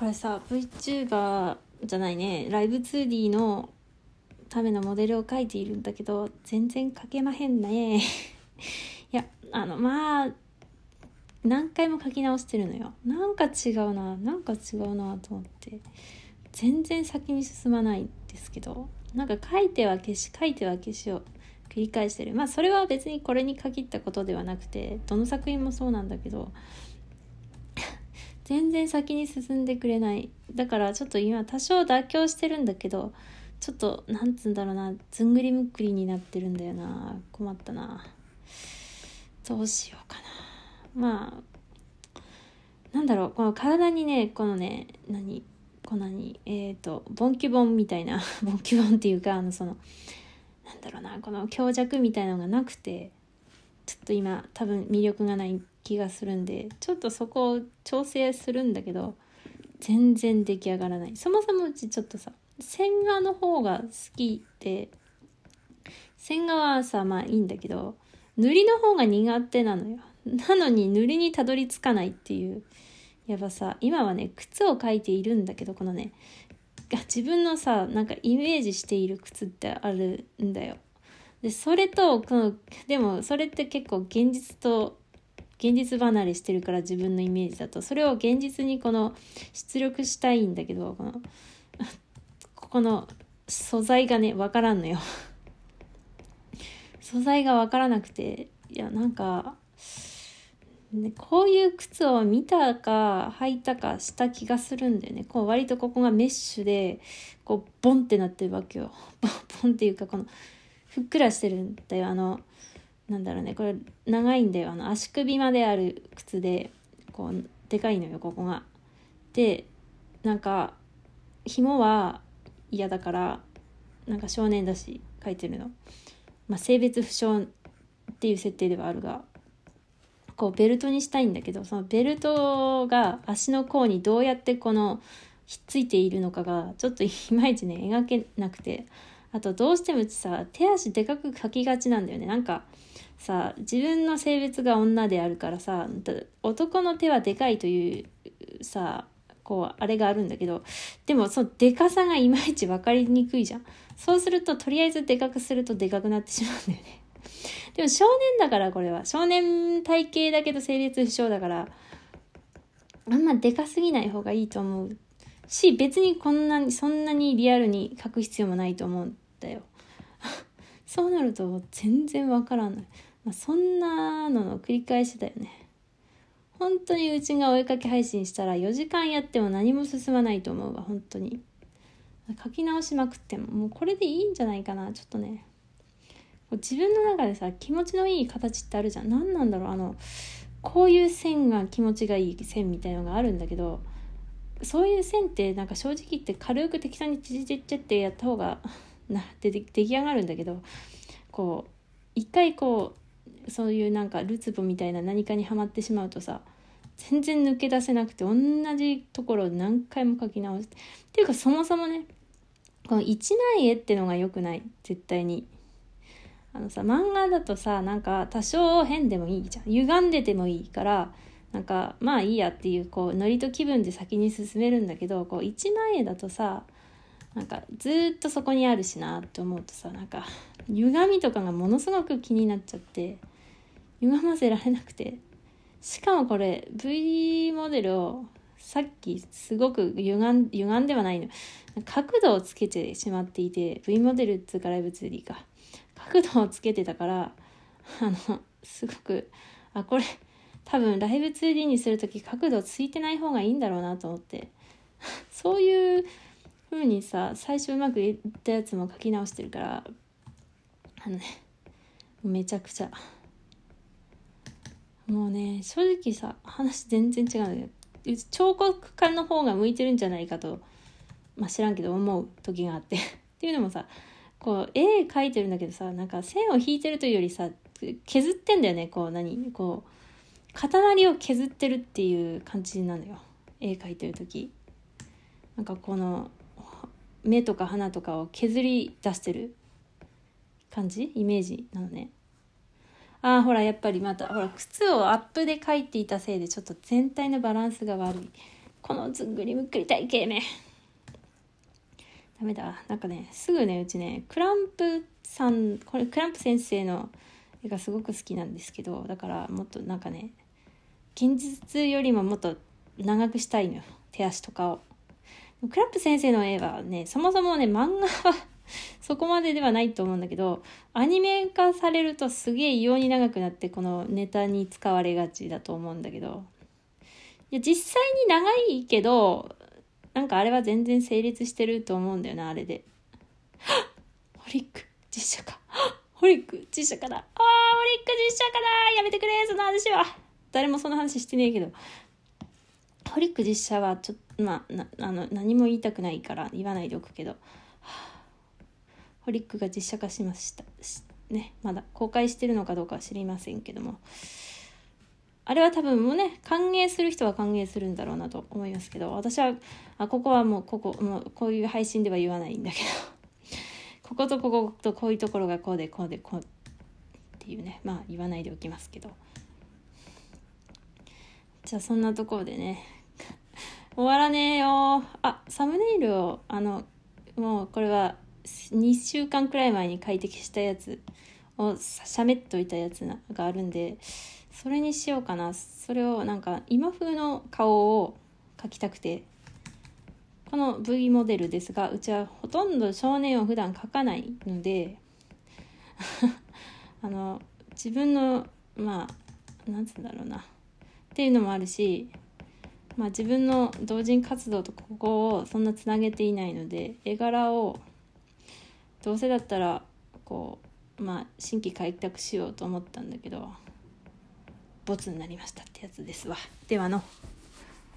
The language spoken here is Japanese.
これさ VTuber じゃないね。ライブ 2D のためのモデルを描いているんだけど全然描けまへんね。いやあのまあ何回も書き直してるのよ。なんか違うななんか違うなと思って。全然先に進まないんですけど。なんか書いては消し書いては消しを繰り返してる。まあそれは別にこれに限ったことではなくてどの作品もそうなんだけど。全然先に進んでくれない。だからちょっと今多少妥協してるんだけどちょっとなんつうんだろうな。ずんぐりむっくりになってるんだよな。困ったな。どうしようかな。まあなんだろう。この体にねこのね何？こんなにえっ、ー、とボンキュボンみたいな。ボンキュボンっていうかあのそのなんだろうな。この強弱みたいなのがなくてちょっと今多分魅力がない気がするんでちょっとそこを調整するんだけど全然出来上がらない。そもそもうちちょっとさ線画の方が好きで線画はさまあいいんだけど塗りの方が苦手なのよ。なのに塗りにたどり着かないっていうやばさ今はね靴を描いているんだけどこのね自分のさなんかイメージしている靴ってあるんだよ。でそれとこのでもそれって結構現実と現実離れしてるから自分のイメージだと。それを現実にこの出力したいんだけどこのここの素材がねわからんのよ。素材がわからなくていやなんかね、こういう靴を見たか履いたかした気がするんだよね。こう割とここがメッシュでこうボンってなってるわけよ。ボンっていうかこのふっくらしてるんだよ。あのなんだろうね。これ長いんだよ。あの足首まである靴でこうでかいのよここが。でなんか紐は嫌だからなんか少年だし書いてるの。まあ性別不詳っていう設定ではあるがこうベルトにしたいんだけどそのベルトが足の甲にどうやってこのひっついているのかがちょっと いまいちね描けなくて。あとどうしてもさ手足でかく描きがちなんだよね。なんかさ自分の性別が女であるからさ男の手はでかいというさこうあれがあるんだけどでもそのでかさがいまいち分かりにくいじゃんそうするととりあえずでかくするとでかくなってしまうんだよね でも少年だからこれは。少年体型だけど性別不詳だから、あんまでかすぎない方がいいと思うし、別にこんなに、そんなにリアルに書く必要もないと思うんだよ。そうなると全然わからない。まあ、そんなのの繰り返しだよね。本当にうちがお絵かき配信したら4時間やっても何も進まないと思うわ、本当に。書き直しまくっても、もうこれでいいんじゃないかな、ちょっとね。自分の中でさ気持ちのいい形ってあるじゃん何なんだろうあのこういう線が気持ちがいい線みたいのがあるんだけどそういう線ってなんか正直言って軽く適当にチチチチってやった方が な出出来上がるんだけどこう一回こうそういうなんかルツボみたいな何かにはまってしまうとさ全然抜け出せなくて同じところを何回も描き直して。っていうかそもそもねこの一枚絵ってのが良くない。絶対に。あのさ漫画だとさなんか多少変でもいいじゃん。歪んでてもいいからなんかまあいいやっていうこうノリと気分で先に進めるんだけどこう一万円だとさなんかずっとそこにあるしなって思うとさなんか歪みとかがものすごく気になっちゃって。歪ませられなくて。しかもこれ V モデルをさっきすごく歪ん歪んではないの。角度をつけてしまっていて V モデルっつうかライブ 2D か。角度をつけてたからあのすごくあこれ多分ライブ 2D にする時角度ついてない方がいいんだろうなと思って。そういう風にさ最初うまくいったやつも書き直してるからあのねめちゃくちゃ。もうね正直さ話全然違うんだけど彫刻家の方が向いてるんじゃないかとまあ知らんけど思う時があって。っていうのもさこう絵描いてるんだけどさなんか線を引いてるというよりさ削ってんだよねこう何？こう刀なりを削ってるっていう感じなのよ。絵描いてる時。なんかこの目とか鼻とかを削り出してる感じ？イメージなのね。ああほらやっぱりまたほら靴をアップで描いていたせいでちょっと全体のバランスが悪い。このずんぐりむっくり体型めダメだ。なんかねすぐねうちねクランプさんこれクランプ先生の絵がすごく好きなんですけどだからもっとなんかね現実よりももっと長くしたいの。よ手足とかを。クランプ先生の絵はねそもそもね漫画は そこまでではないと思うんだけどアニメ化されるとすげえ異様に長くなってこのネタに使われがちだと思うんだけどいや実際に長いけどなんかあれは全然成立してると思うんだよなあれで。ホリック実写化。ホリック実写化だ。あーホリック実写化だ。やめてくれその話は。誰もその話してねえけど。ホリック実写はちょっとまああの何も言いたくないから言わないでおくけど、はあ、ホリックが実写化しました。ねまだ公開してるのかどうかは知りませんけども。あれは多分もうね歓迎する人は歓迎するんだろうなと思いますけど私はあここはもうここもうこういう配信では言わないんだけど。こことこことこういうところがこうでこうでこうっていうねまあ言わないでおきますけど。じゃあそんなところでね。終わらねえよあサムネイルをあのもうこれは2週間くらい前に快適したやつをしゃべっといたやつがあるんでそれにしようかな。それをなんか今風の顔を描きたくてこの V モデルですがうちはほとんど少年を普段描かないのであの自分のまあなんつうんだろうな。っていうのもあるしまあ自分の同人活動とここをそんなつなげていないので絵柄をどうせだったらこうまあ新規開拓しようと思ったんだけどボツになりましたってやつですわ。ではの。